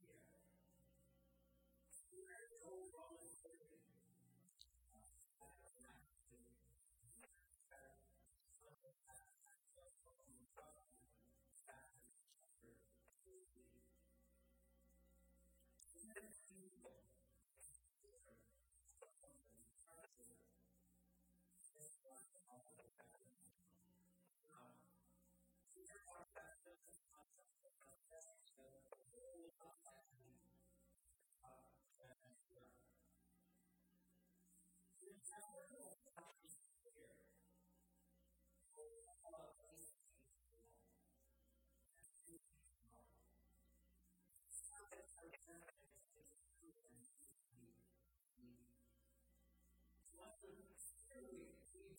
here. Where no wrong living,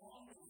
God is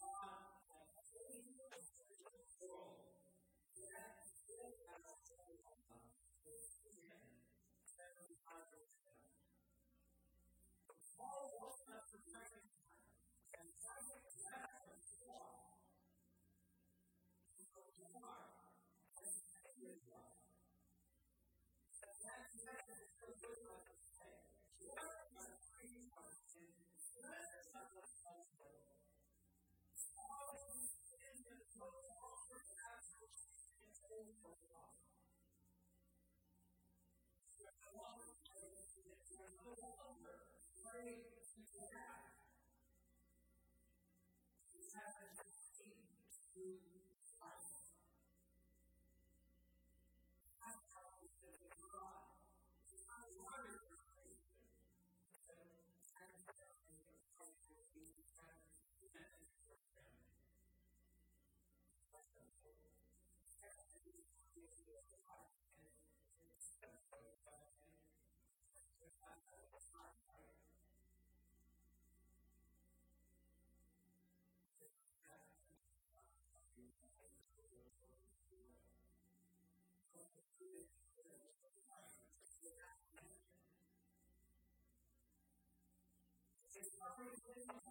Paul wants us to and try to grasp and form you are and say yourself. And that message is so good for to. What are free from sin? What is not the husband? All is in the go on for absolute and things go on. There's a lot of things that are no longer afraid to have. You have to Thank you.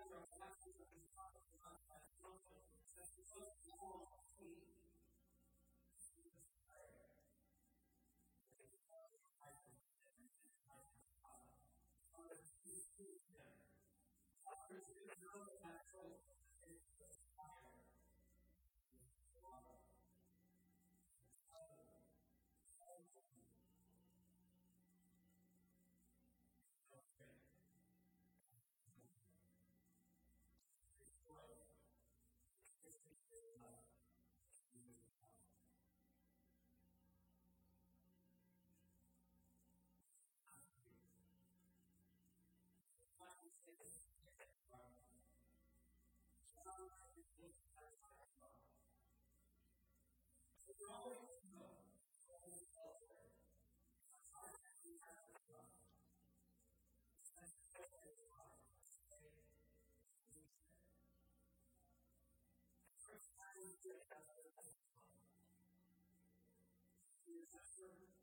sister